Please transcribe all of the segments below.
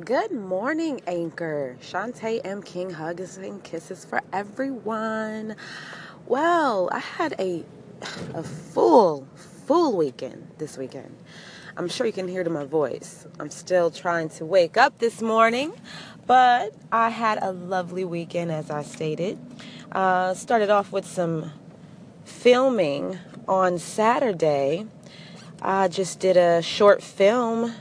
Good morning, Anchor. Shantae M. King hugs and kisses for everyone. Well, I had a a full, full weekend this weekend. I'm sure you can hear to my voice. I'm still trying to wake up this morning, but I had a lovely weekend, as I stated. Uh, started off with some filming on Saturday. I just did a short film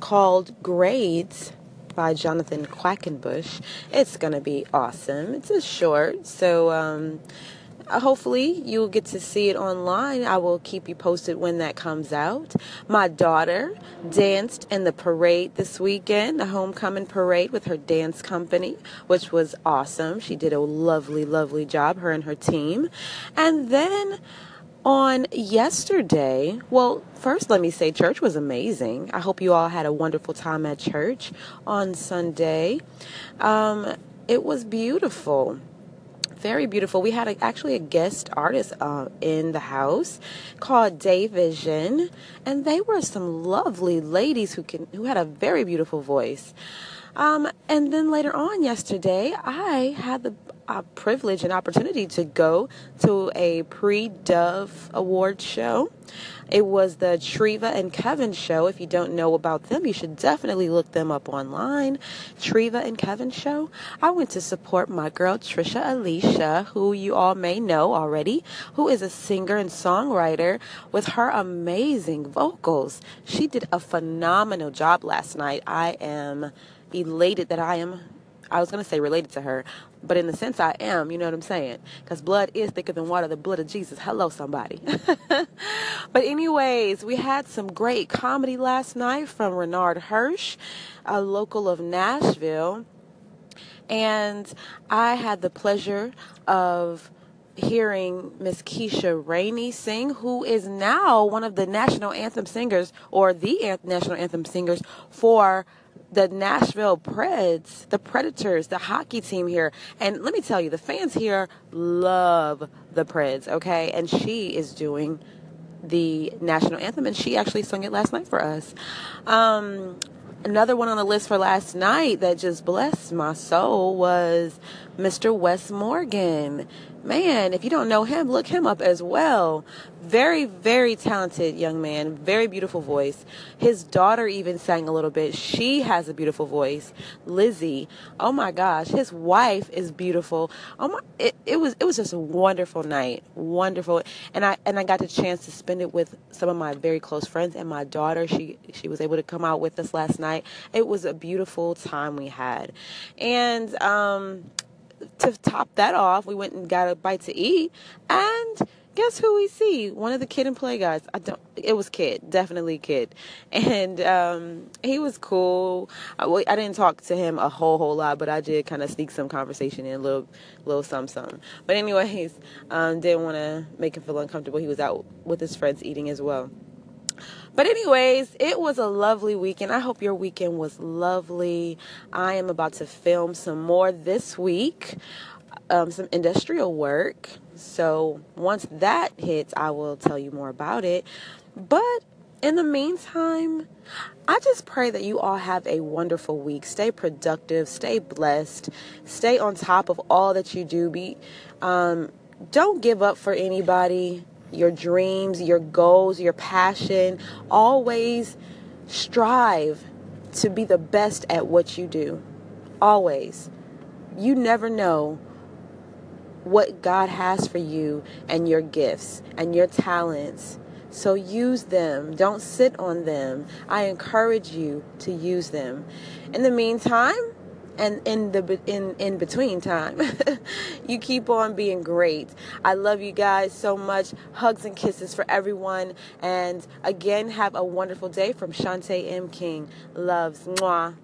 called Grades by Jonathan Quackenbush. It's going to be awesome. It's a short, so um, hopefully you'll get to see it online. I will keep you posted when that comes out. My daughter danced in the parade this weekend, the homecoming parade with her dance company, which was awesome. She did a lovely, lovely job, her and her team. And then on yesterday, well, first let me say church was amazing. I hope you all had a wonderful time at church on Sunday. Um, it was beautiful. Very beautiful. We had a, actually a guest artist uh, in the house called Day Vision, and they were some lovely ladies who can who had a very beautiful voice. Um, and then later on yesterday, I had the uh, privilege and opportunity to go to a pre Dove Award show. It was the Treva and Kevin show. If you don't know about them, you should definitely look them up online. Treva and Kevin show. I went to support my girl Trisha Alicia, who you all may know already, who is a singer and songwriter with her amazing vocals. She did a phenomenal job last night. I am elated that I am I was going to say related to her, but in the sense I am, you know what I'm saying? Because blood is thicker than water, the blood of Jesus. Hello, somebody. but, anyways, we had some great comedy last night from Renard Hirsch, a local of Nashville. And I had the pleasure of hearing Miss Keisha Rainey sing, who is now one of the national anthem singers or the national anthem singers for the Nashville Preds, the Predators, the hockey team here. And let me tell you, the fans here love the Preds, okay? And she is doing the national anthem, and she actually sung it last night for us. Um, another one on the list for last night that just blessed my soul was Mr. Wes Morgan man, if you don't know him, look him up as well. Very, very talented young man, very beautiful voice. His daughter even sang a little bit. She has a beautiful voice. Lizzie, oh my gosh, his wife is beautiful. Oh my, it, it was it was just a wonderful night, wonderful. And I and I got the chance to spend it with some of my very close friends and my daughter. She she was able to come out with us last night. It was a beautiful time we had, and um to top that off, we went and got a bite to eat, and guess who we see? One of the Kid 'n Play guys. I don't. It was kid, definitely kid, and um, he was cool. I, I, didn't talk to him a whole whole lot, but I did kind of sneak some conversation in a little little some some. But anyways, um, didn't want to make him feel uncomfortable. He was out with his friends eating as well. But, anyways, it was a lovely weekend. I hope your weekend was lovely. I am about to film some more this week, um, some industrial work. So, once that hits, I will tell you more about it. But in the meantime, I just pray that you all have a wonderful week. Stay productive, stay blessed, stay on top of all that you do. Be um, don't give up for anybody your dreams, your goals, your passion. Always strive to be the best at what you do. Always. You never know what God has for you and your gifts and your talents. So use them. Don't sit on them. I encourage you to use them. In the meantime, and in the in in between time. You keep on being great. I love you guys so much. Hugs and kisses for everyone. And again have a wonderful day from Shantae M. King. Loves. Mwah.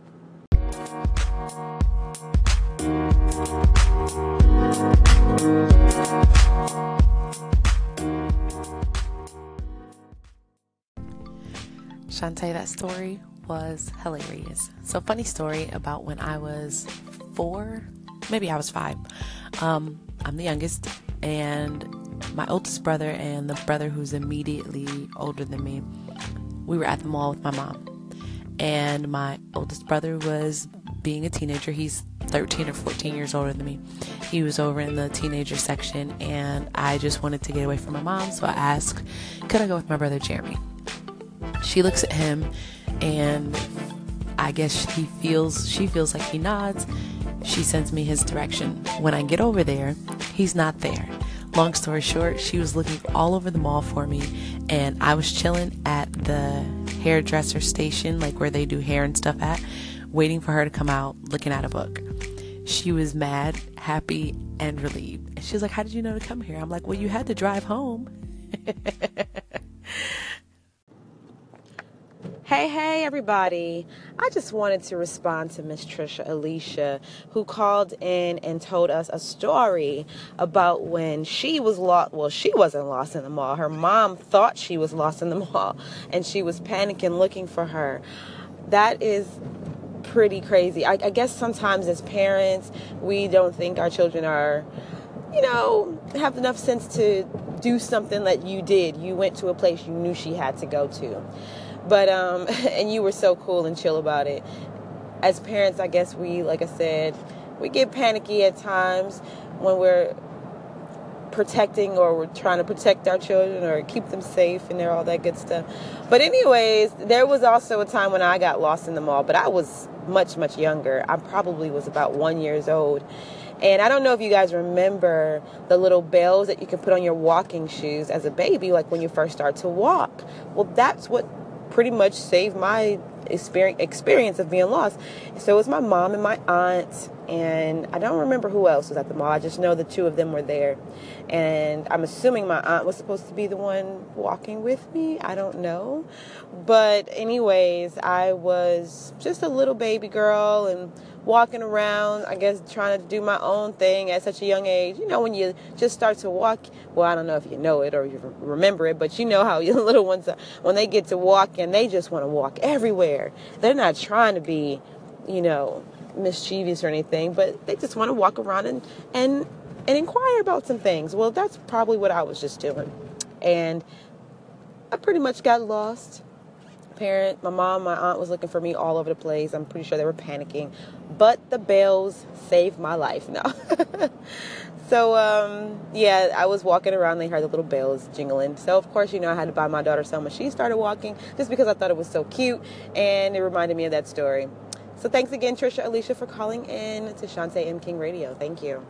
Shantae, that story was hilarious. So, funny story about when I was four, maybe I was five. Um, I'm the youngest, and my oldest brother and the brother who's immediately older than me, we were at the mall with my mom. and my oldest brother was being a teenager. He's 13 or 14 years older than me. He was over in the teenager section, and I just wanted to get away from my mom, so I asked, Could I go with my brother Jeremy? She looks at him, and I guess he feels she feels like he nods. She sends me his direction. When I get over there, he's not there. Long story short, she was looking all over the mall for me, and I was chilling at the hairdresser station, like where they do hair and stuff at, waiting for her to come out looking at a book. She was mad, happy, and relieved. And she was like, How did you know to come here? I'm like, Well, you had to drive home. Hey, hey, everybody. I just wanted to respond to Miss Trisha Alicia, who called in and told us a story about when she was lost. Well, she wasn't lost in the mall. Her mom thought she was lost in the mall, and she was panicking looking for her. That is pretty crazy. I, I guess sometimes as parents, we don't think our children are, you know, have enough sense to do something that you did. You went to a place you knew she had to go to. But um, and you were so cool and chill about it. As parents, I guess we, like I said, we get panicky at times when we're protecting or we're trying to protect our children or keep them safe and they're all that good stuff. But anyways, there was also a time when I got lost in the mall, but I was much much younger. I probably was about 1 years old. And I don't know if you guys remember the little bells that you can put on your walking shoes as a baby like when you first start to walk. Well, that's what pretty much saved my experience of being lost. So it was my mom and my aunt, and I don't remember who else was at the mall. I just know the two of them were there. And I'm assuming my aunt was supposed to be the one walking with me. I don't know. But, anyways, I was just a little baby girl and walking around, I guess trying to do my own thing at such a young age. You know, when you just start to walk, well, I don't know if you know it or you remember it, but you know how your little ones, when they get to walk and they just want to walk everywhere. They're not trying to be, you know, mischievous or anything, but they just want to walk around and, and, and inquire about some things. Well, that's probably what I was just doing. And I pretty much got lost parent, my mom, my aunt was looking for me all over the place. I'm pretty sure they were panicking. But the bells saved my life now. so, um, yeah, I was walking around. They heard the little bells jingling. So, of course, you know, I had to buy my daughter Selma. She started walking just because I thought it was so cute. And it reminded me of that story. So, thanks again, Trisha Alicia, for calling in to Shantae M. King Radio. Thank you.